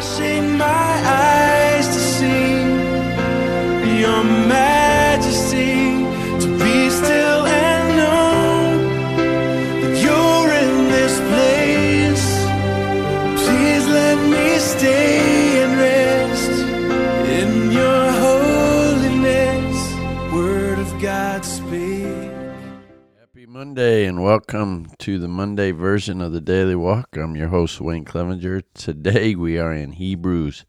flashing my eyes welcome to the Monday version of the Daily Walk. I'm your host, Wayne Clevenger. Today we are in Hebrews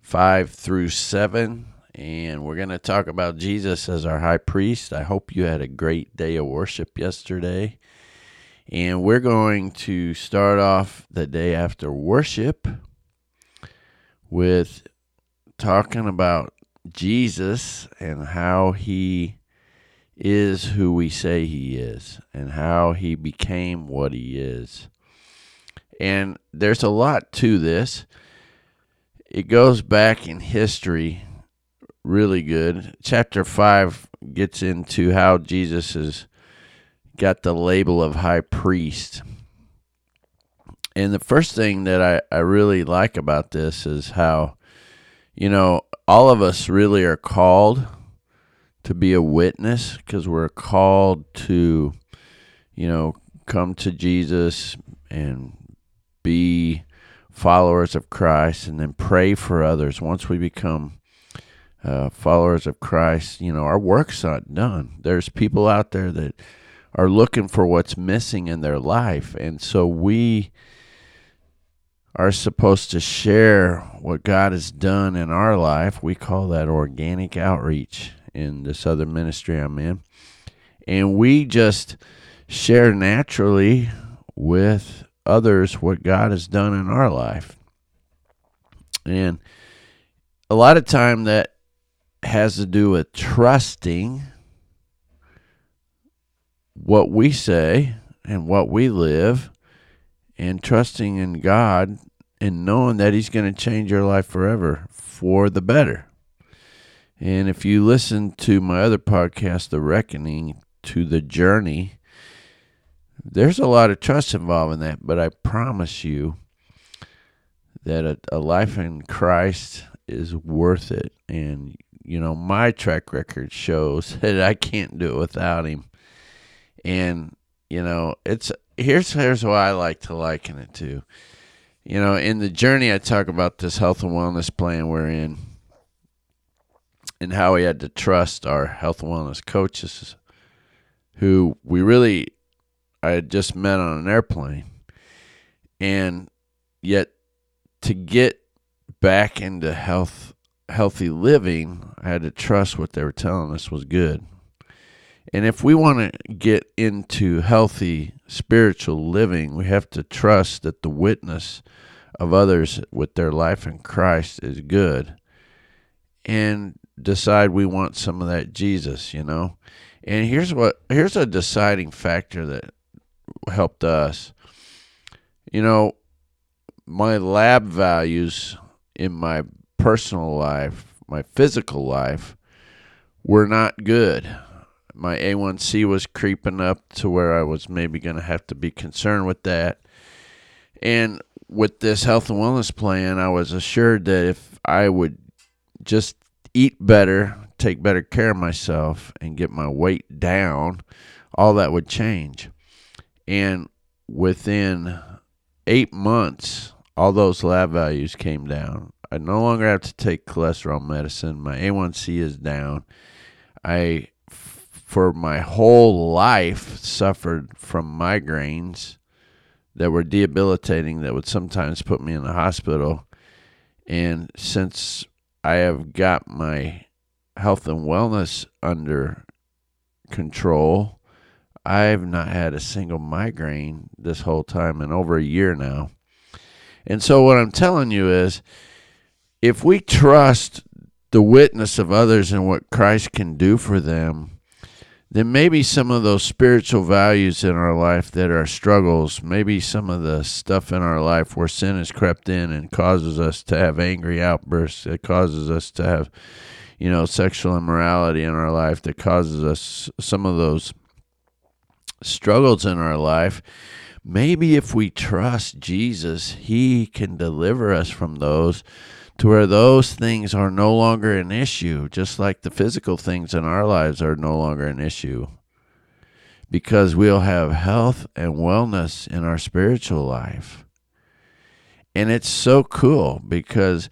5 through 7, and we're going to talk about Jesus as our high priest. I hope you had a great day of worship yesterday. And we're going to start off the day after worship with talking about Jesus and how he is who we say he is and how he became what he is. And there's a lot to this. It goes back in history really good. Chapter 5 gets into how Jesus has got the label of high priest. And the first thing that I, I really like about this is how, you know, all of us really are called to be a witness because we're called to, you know, come to Jesus and be followers of Christ and then pray for others. Once we become uh, followers of Christ, you know, our work's not done. There's people out there that are looking for what's missing in their life. And so we are supposed to share what God has done in our life. We call that organic outreach in this other ministry I'm in. And we just share naturally with others what God has done in our life. And a lot of time that has to do with trusting what we say and what we live and trusting in God and knowing that He's going to change your life forever for the better. And if you listen to my other podcast, The Reckoning, to the journey, there's a lot of trust involved in that, but I promise you that a, a life in Christ is worth it. And, you know, my track record shows that I can't do it without Him. And, you know, it's here's here's why I like to liken it to. You know, in the journey I talk about this health and wellness plan we're in and how we had to trust our health and wellness coaches who we really I had just met on an airplane. And yet to get back into health healthy living, I had to trust what they were telling us was good. And if we want to get into healthy spiritual living, we have to trust that the witness of others with their life in Christ is good. And decide we want some of that Jesus, you know. And here's what here's a deciding factor that helped us. You know, my lab values in my personal life, my physical life, were not good. My A1C was creeping up to where I was maybe going to have to be concerned with that. And with this health and wellness plan, I was assured that if I would just eat better, take better care of myself, and get my weight down, all that would change. And within eight months, all those lab values came down. I no longer have to take cholesterol medicine. My A1C is down. I, for my whole life, suffered from migraines that were debilitating, that would sometimes put me in the hospital. And since I have got my health and wellness under control. I've not had a single migraine this whole time in over a year now. And so, what I'm telling you is if we trust the witness of others and what Christ can do for them, then maybe some of those spiritual values in our life that are struggles, maybe some of the stuff in our life where sin has crept in and causes us to have angry outbursts, it causes us to have, you know, sexual immorality in our life, that causes us some of those struggles in our life. maybe if we trust Jesus, He can deliver us from those to where those things are no longer an issue, just like the physical things in our lives are no longer an issue. Because we'll have health and wellness in our spiritual life. And it's so cool because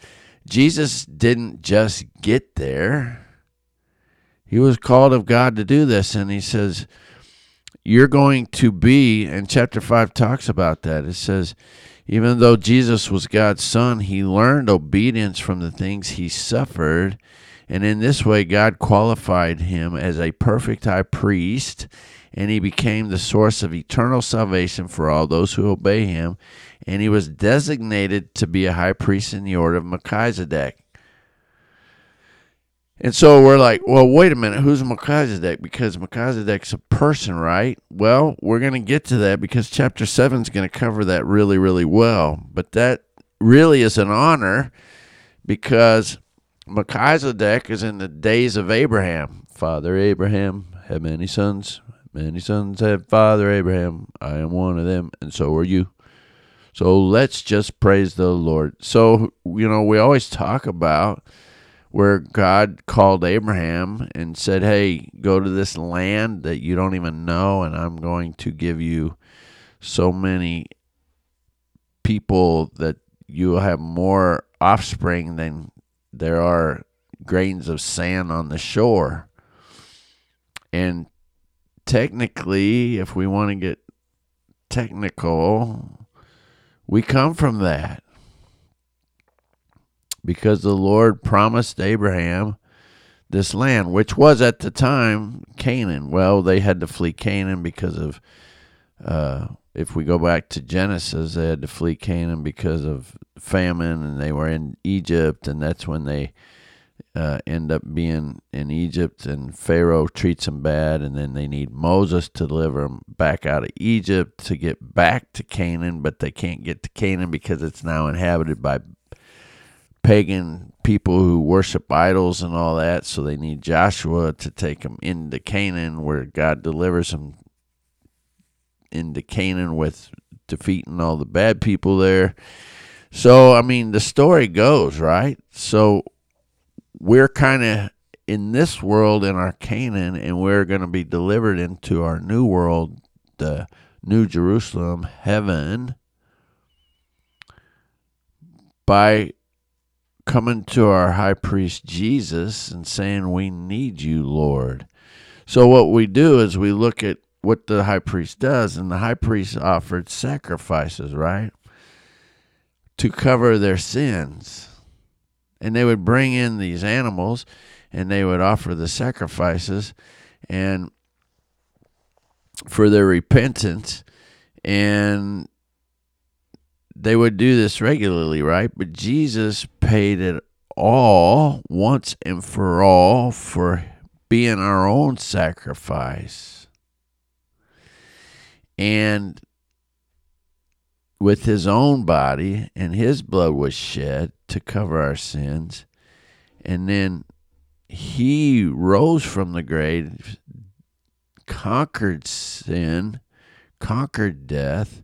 Jesus didn't just get there. He was called of God to do this. And he says, You're going to be, and chapter 5 talks about that. It says, even though Jesus was God's son, he learned obedience from the things he suffered. And in this way, God qualified him as a perfect high priest, and he became the source of eternal salvation for all those who obey him. And he was designated to be a high priest in the order of Melchizedek. And so we're like, well, wait a minute, who's Melchizedek? Because Melchizedek's a person, right? Well, we're going to get to that because chapter 7 is going to cover that really, really well. But that really is an honor because Melchizedek is in the days of Abraham. Father Abraham had many sons. Many sons had Father Abraham. I am one of them, and so are you. So let's just praise the Lord. So, you know, we always talk about where God called Abraham and said, Hey, go to this land that you don't even know, and I'm going to give you so many people that you will have more offspring than there are grains of sand on the shore. And technically, if we want to get technical, we come from that because the Lord promised Abraham this land, which was at the time Canaan. Well, they had to flee Canaan because of, uh, if we go back to Genesis, they had to flee Canaan because of famine, and they were in Egypt, and that's when they uh, end up being in Egypt, and Pharaoh treats them bad, and then they need Moses to deliver them back out of Egypt to get back to Canaan, but they can't get to Canaan because it's now inhabited by pagan people who worship idols and all that. So they need Joshua to take them into Canaan, where God delivers them into Canaan with defeating all the bad people there. So, I mean, the story goes, right? So we're kind of in this world in our Canaan, and we're going to be delivered into our new world, the New Jerusalem, heaven, by coming to our high priest Jesus and saying, We need you, Lord. So, what we do is we look at what the high priest does, and the high priest offered sacrifices, right? To cover their sins. And they would bring in these animals and they would offer the sacrifices and for their repentance and they would do this regularly, right? But Jesus paid it all once and for all for being our own sacrifice. And with his own body and his blood was shed to cover our sins. And then he rose from the grave, conquered sin, conquered death,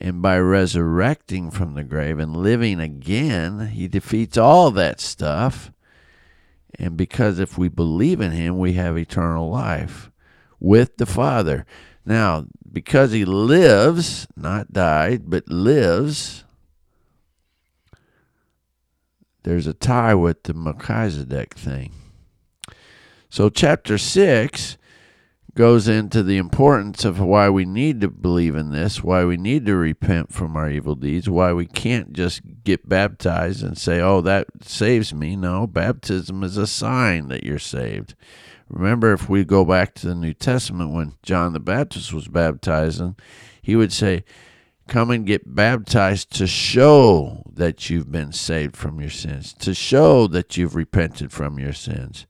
and by resurrecting from the grave and living again, he defeats all that stuff. And because if we believe in him, we have eternal life with the Father. Now, because he lives, not died, but lives, there's a tie with the Melchizedek thing. So, chapter 6 goes into the importance of why we need to believe in this, why we need to repent from our evil deeds, why we can't just get baptized and say, oh, that saves me. No, baptism is a sign that you're saved. Remember, if we go back to the New Testament when John the Baptist was baptizing, he would say, Come and get baptized to show that you've been saved from your sins, to show that you've repented from your sins.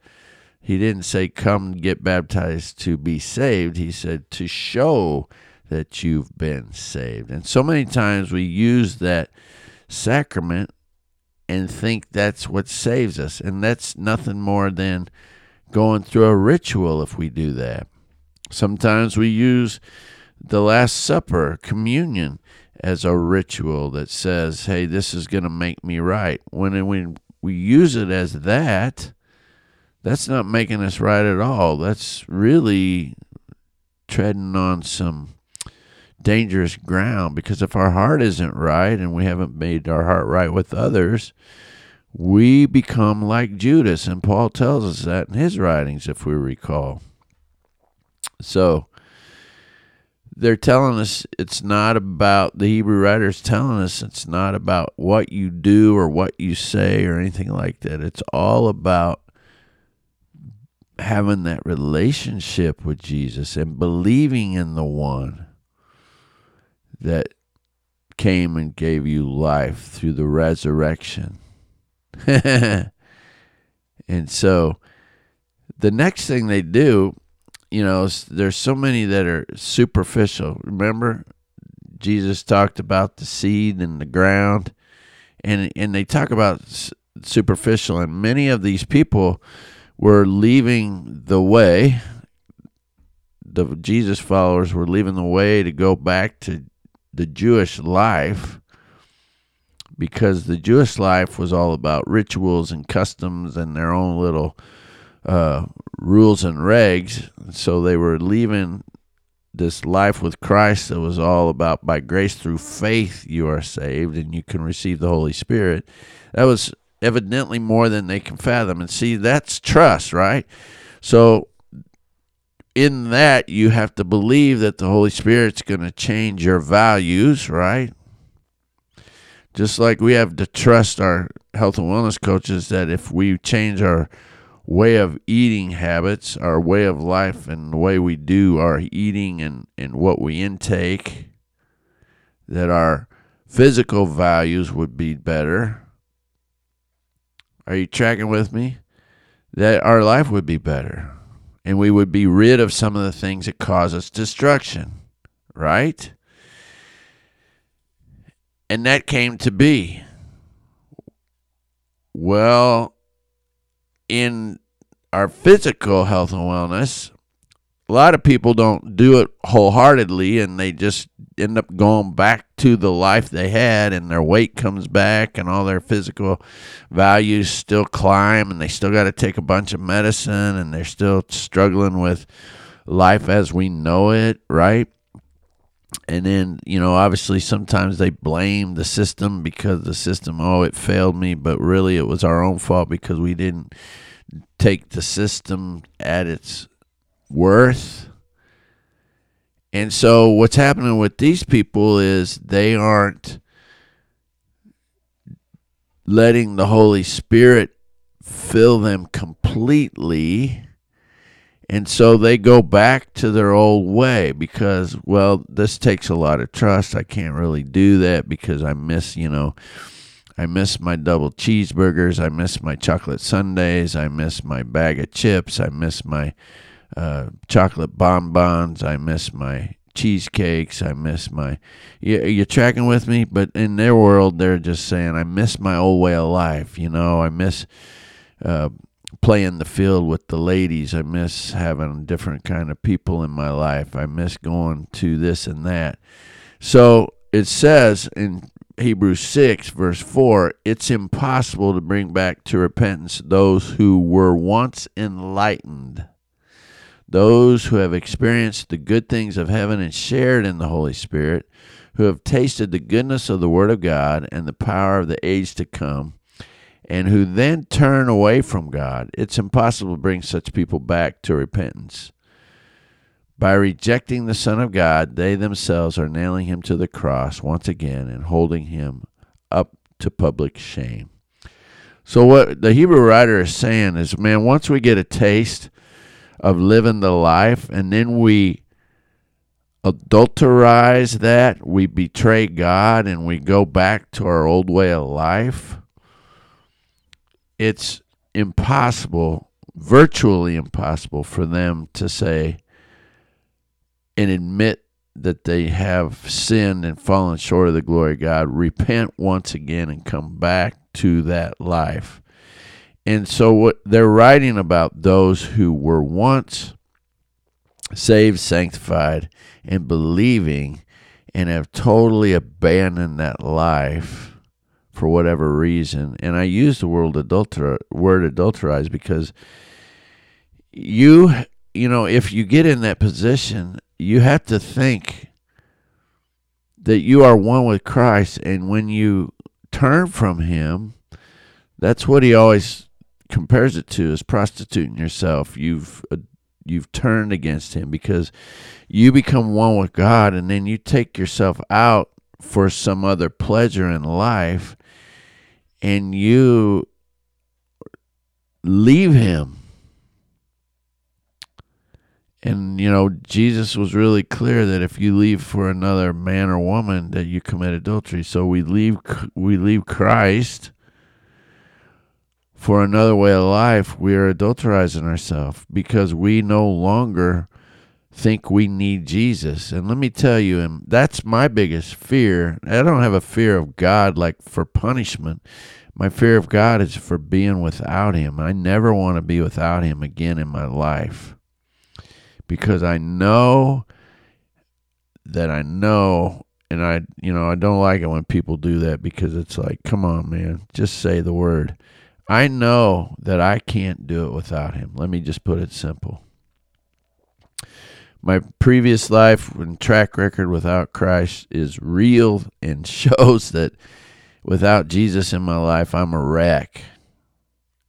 He didn't say, Come get baptized to be saved. He said, To show that you've been saved. And so many times we use that sacrament and think that's what saves us. And that's nothing more than going through a ritual if we do that. Sometimes we use the Last Supper, communion, as a ritual that says, hey, this is going to make me right. When, when we use it as that, that's not making us right at all. That's really treading on some dangerous ground because if our heart isn't right and we haven't made our heart right with others, we become like Judas. And Paul tells us that in his writings, if we recall. So they're telling us it's not about, the Hebrew writers telling us it's not about what you do or what you say or anything like that. It's all about having that relationship with Jesus and believing in the one that came and gave you life through the resurrection. and so the next thing they do, you know, there's so many that are superficial. Remember, Jesus talked about the seed and the ground, and and they talk about superficial, and many of these people were leaving the way. The Jesus followers were leaving the way to go back to the Jewish life because the Jewish life was all about rituals and customs and their own little uh, rules and regs. So they were leaving this life with Christ that was all about by grace through faith you are saved and you can receive the Holy Spirit. That was evidently more than they can fathom. And see, that's trust, right? So in that you have to believe that the Holy Spirit's going to change your values, right? Just like we have to trust our health and wellness coaches that if we change our way of eating habits, our way of life, and the way we do our eating and, and what we intake, that our physical values would be better. Are you tracking with me? That our life would be better and we would be rid of some of the things that cause us destruction, right? And that came to be. Well, in our physical health and wellness, a lot of people don't do it wholeheartedly and they just end up going back to the life they had and their weight comes back and all their physical values still climb and they still got to take a bunch of medicine and they're still struggling with life as we know it, right? And then, you know, obviously sometimes they blame the system because the system, oh, it failed me, but really it was our own fault because we didn't take the system at its worth. And so what's happening with these people is they aren't letting the Holy Spirit fill them completely. And so they go back to their old way because, well, this takes a lot of trust. I can't really do that because I miss, you know, I miss my double cheeseburgers. I miss my chocolate sundaes. I miss my bag of chips. I miss my uh, chocolate bonbons. I miss my cheesecakes. I miss my. You, you're tracking with me, but in their world, they're just saying, "I miss my old way of life." You know, I miss uh, playing the field with the ladies. I miss having different kind of people in my life. I miss going to this and that. So it says in Hebrews 6, verse 4, it's impossible to bring back to repentance those who were once enlightened those who have experienced the good things of heaven and shared in the Holy Spirit, who have tasted the goodness of the Word of God and the power of the age to come, and who then turn away from God. It's impossible to bring such people back to repentance. By rejecting the Son of God, they themselves are nailing him to the cross once again and holding him up to public shame. So, what the Hebrew writer is saying is, man, once we get a taste of living the life and then we adulterize that, we betray God and we go back to our old way of life, it's impossible, virtually impossible for them to say and admit that they have sinned and fallen short of the glory of God, repent once again and come back to that life. And so what they're writing about those who were once saved, sanctified, and believing, and have totally abandoned that life for whatever reason. And I use the word adulter word adulterize because you you know, if you get in that position, you have to think that you are one with Christ and when you turn from him, that's what he always compares it to is prostituting yourself. You've uh, you've turned against him because you become one with God and then you take yourself out for some other pleasure in life and you leave him. And you know, Jesus was really clear that if you leave for another man or woman that you commit adultery. So we leave we leave Christ for another way of life, we are adulterizing ourselves because we no longer think we need Jesus. And let me tell you, and that's my biggest fear. I don't have a fear of God like for punishment. My fear of God is for being without Him. I never want to be without Him again in my life because I know that I know and I you know I don't like it when people do that because it's like come on man just say the word I know that I can't do it without him. Let me just put it simple. My previous life and track record without Christ is real and shows that without Jesus in my life, I'm a wreck.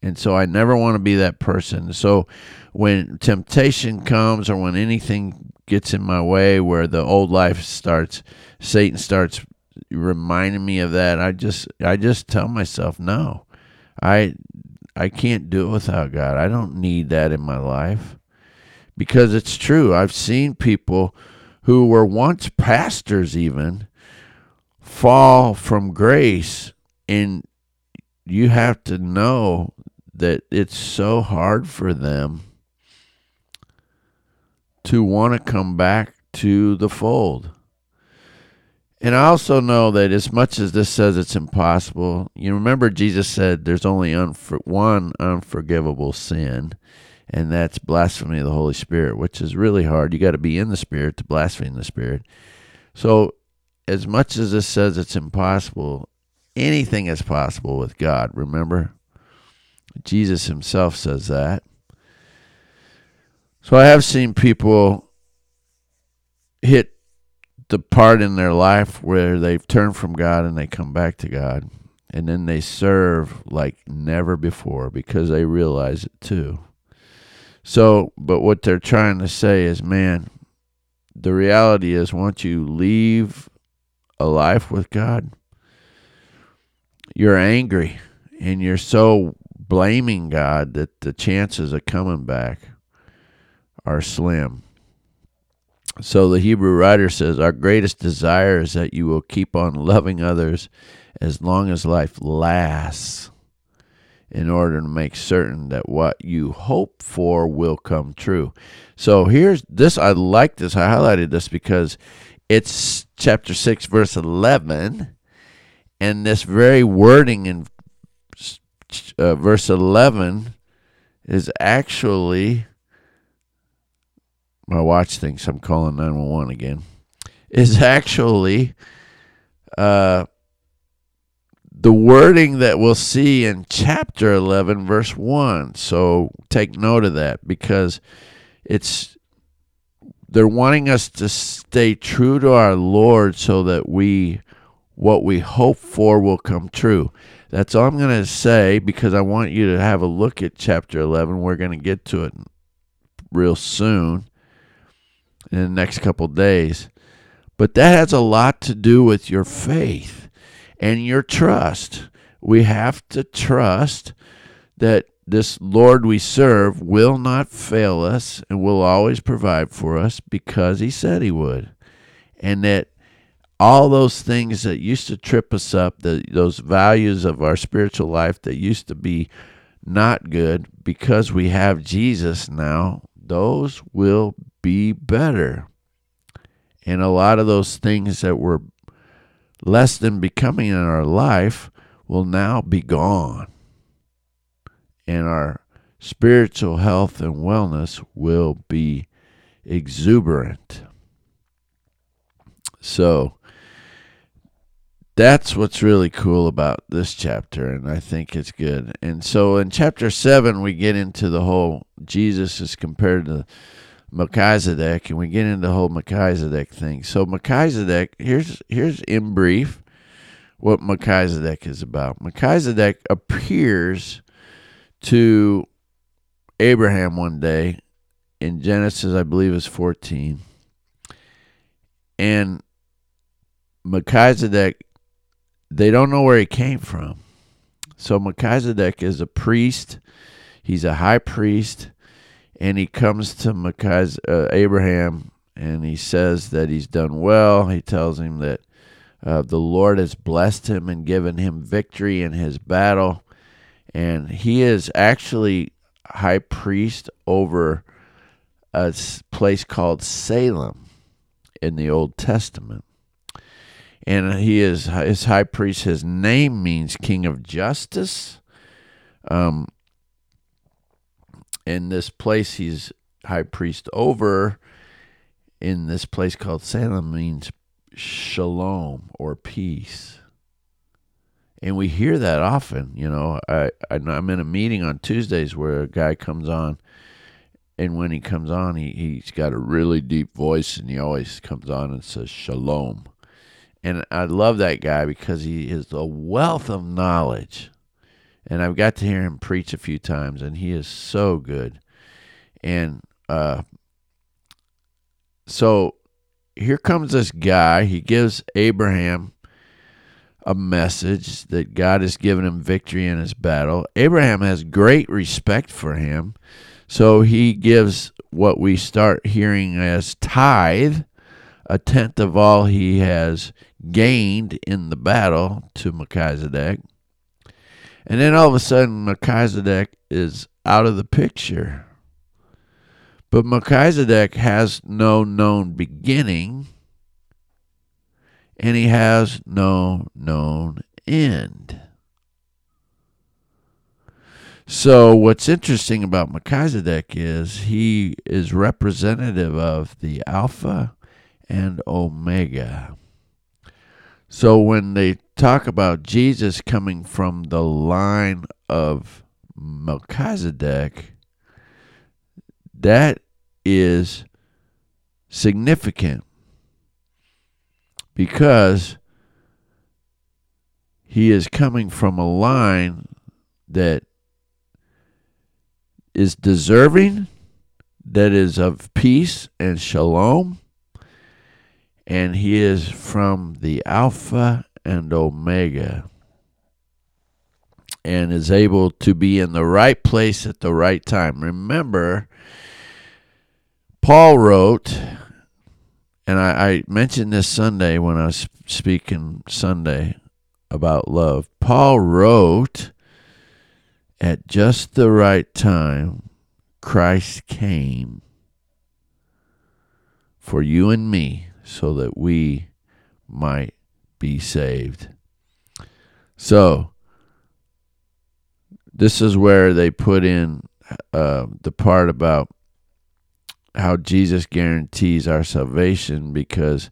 And so I never want to be that person. So when temptation comes or when anything gets in my way where the old life starts, Satan starts reminding me of that, I just I just tell myself no. I I can't do it without God. I don't need that in my life. Because it's true. I've seen people who were once pastors even fall from grace and you have to know that it's so hard for them to want to come back to the fold. And I also know that as much as this says it's impossible, you remember Jesus said there's only unfor- one unforgivable sin, and that's blasphemy of the Holy Spirit, which is really hard. You got to be in the Spirit to blaspheme the Spirit. So, as much as this says it's impossible, anything is possible with God, remember? Jesus himself says that. So, I have seen people hit the part in their life where they've turned from God and they come back to God. And then they serve like never before because they realize it too. So, but what they're trying to say is, man, the reality is once you leave a life with God, you're angry and you're so blaming God that the chances of coming back are slim. So the Hebrew writer says, Our greatest desire is that you will keep on loving others as long as life lasts, in order to make certain that what you hope for will come true. So here's this. I like this. I highlighted this because it's chapter 6, verse 11. And this very wording in uh, verse 11 is actually my watch thinks I'm calling 911 again, is actually uh, the wording that we'll see in chapter 11, verse 1. So take note of that because it's they're wanting us to stay true to our Lord so that we what we hope for will come true. That's all I'm going to say because I want you to have a look at chapter 11. We're going to get to it real soon in the next couple days. But that has a lot to do with your faith and your trust. We have to trust that this Lord we serve will not fail us and will always provide for us because he said he would. And that all those things that used to trip us up, the, those values of our spiritual life that used to be not good, because we have Jesus now, those will be better. And a lot of those things that were less than becoming in our life will now be gone. And our spiritual health and wellness will be exuberant. So that's what's really cool about this chapter, and I think it's good. And so in chapter seven, we get into the whole Jesus is compared to Melchizedek, and we get into the whole Melchizedek thing. So Melchizedek, here's here's in brief what Melchizedek is about. Melchizedek appears to Abraham one day in Genesis, I believe, is 14. And Melchizedek, they don't know where he came from. So Melchizedek is a priest. He's a high priest, and he comes to uh, Abraham and he says that he's done well. He tells him that uh, the Lord has blessed him and given him victory in his battle, and he is actually high priest over a place called Salem in the Old Testament. And he is his high priest. His name means King of Justice. Um, in this place, he's high priest over. In this place called Salem means shalom or peace. And we hear that often. You know, I, I I'm in a meeting on Tuesdays where a guy comes on and when he comes on, he, he's got a really deep voice, and he always comes on and says shalom. And I love that guy because he is a wealth of knowledge. And I've got to hear him preach a few times, and he is so good. And uh, so here comes this guy. He gives Abraham a message that God has given him victory in his battle. Abraham has great respect for him. So he gives what we start hearing as tithe, a tenth of all he has gained in the battle to Melchizedek. And then all of a sudden, Melchizedek is out of the picture. But Melchizedek has no known beginning, and he has no known end. So what's interesting about Melchizedek is he is representative of the Alpha and Omega. So when they talk about Jesus coming from the line of Melchizedek, that is significant because he is coming from a line that is deserving, that is of peace and shalom, and he is from the Alpha and Omega and is able to be in the right place at the right time. Remember, Paul wrote, and I, I mentioned this Sunday when I was speaking Sunday about love. Paul wrote at just the right time, Christ came for you and me so that we might be saved. So, this is where they put in uh, the part about how Jesus guarantees our salvation because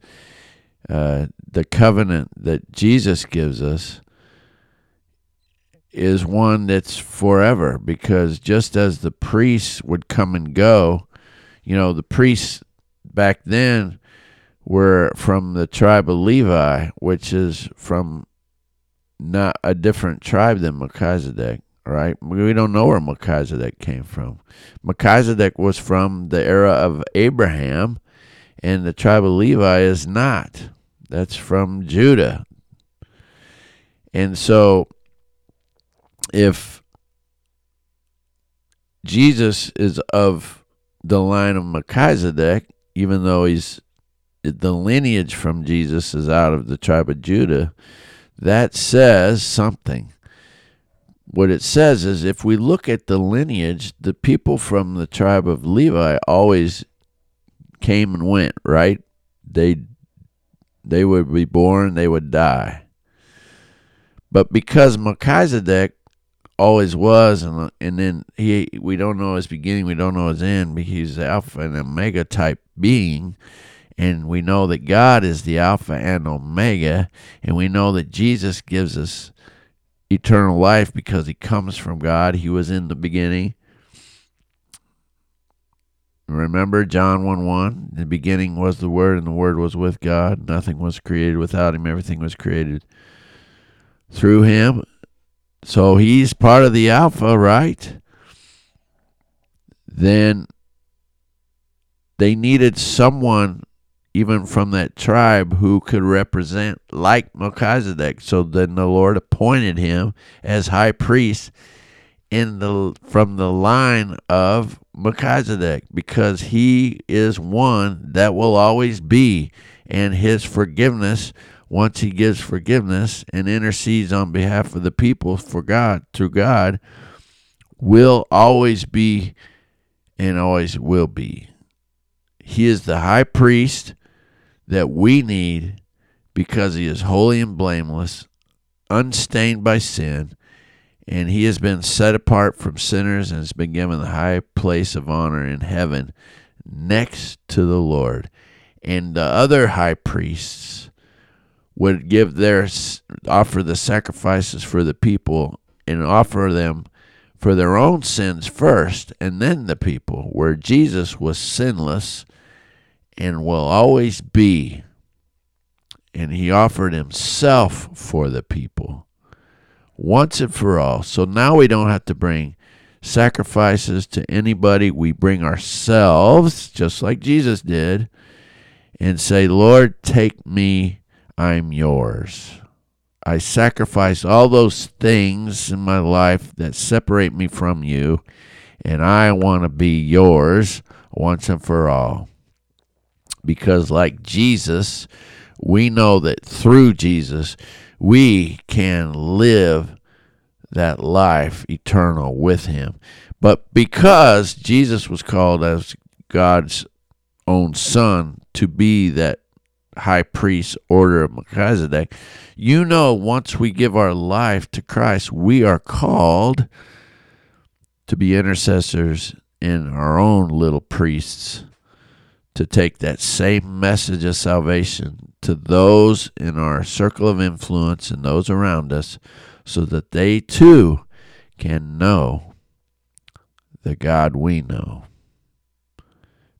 uh, the covenant that Jesus gives us is one that's forever because just as the priests would come and go, you know, the priests back then were from the tribe of Levi, which is from not a different tribe than Melchizedek, right? We don't know where Melchizedek came from. Melchizedek was from the era of Abraham, and the tribe of Levi is not. That's from Judah. And so if Jesus is of the line of Melchizedek, even though he's the lineage from Jesus is out of the tribe of Judah, that says something. What it says is if we look at the lineage, the people from the tribe of Levi always came and went, right? They they would be born, they would die. But because Melchizedek always was, and and then he we don't know his beginning, we don't know his end, but he's Alpha and Omega type being. And we know that God is the Alpha and Omega, and we know that Jesus gives us eternal life because he comes from God. He was in the beginning. Remember John 1 1? The beginning was the Word, and the Word was with God. Nothing was created without him, everything was created through him. So he's part of the Alpha, right? Then they needed someone even from that tribe who could represent like Melchizedek. So then the Lord appointed him as high priest in the from the line of Melchizedek because he is one that will always be and his forgiveness once he gives forgiveness and intercedes on behalf of the people for God through God will always be and always will be. He is the high priest that we need because he is holy and blameless, unstained by sin, and he has been set apart from sinners and has been given the high place of honor in heaven next to the Lord. And the other high priests would give their offer the sacrifices for the people and offer them for their own sins first and then the people where Jesus was sinless and will always be and he offered himself for the people once and for all so now we don't have to bring sacrifices to anybody we bring ourselves just like Jesus did and say lord take me I'm yours. I sacrifice all those things in my life that separate me from you, and I want to be yours once and for all. Because, like Jesus, we know that through Jesus, we can live that life eternal with Him. But because Jesus was called as God's own Son to be that high priest order of Melchizedek, you know, once we give our life to Christ, we are called to be intercessors in our own little priests to take that same message of salvation to those in our circle of influence and those around us so that they too can know the God we know.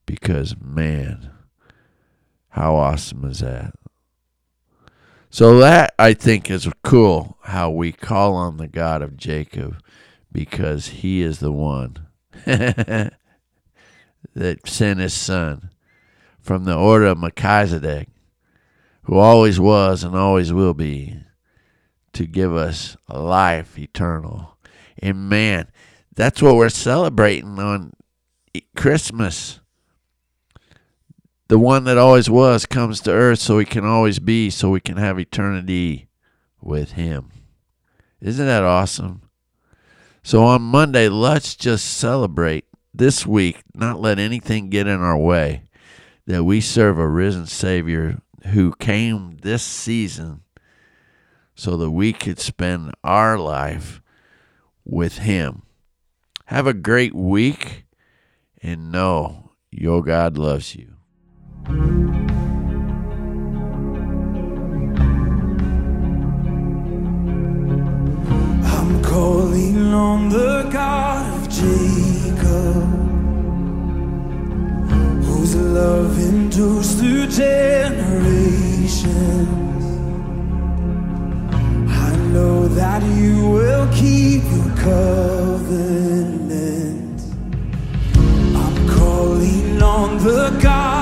Because, man, how awesome is that? So that I think is cool how we call on the God of Jacob because he is the one that sent his son from the order of Melchizedek, who always was and always will be, to give us life eternal. And man, that's what we're celebrating on Christmas the one that always was comes to earth so he can always be, so we can have eternity with him. Isn't that awesome? So on Monday, let's just celebrate this week, not let anything get in our way, that we serve a risen Savior who came this season so that we could spend our life with Him. Have a great week and know your God loves you. I'm calling on the God of Jacob, whose love endures through generations. I know that you will keep your covenant. I'm calling on the God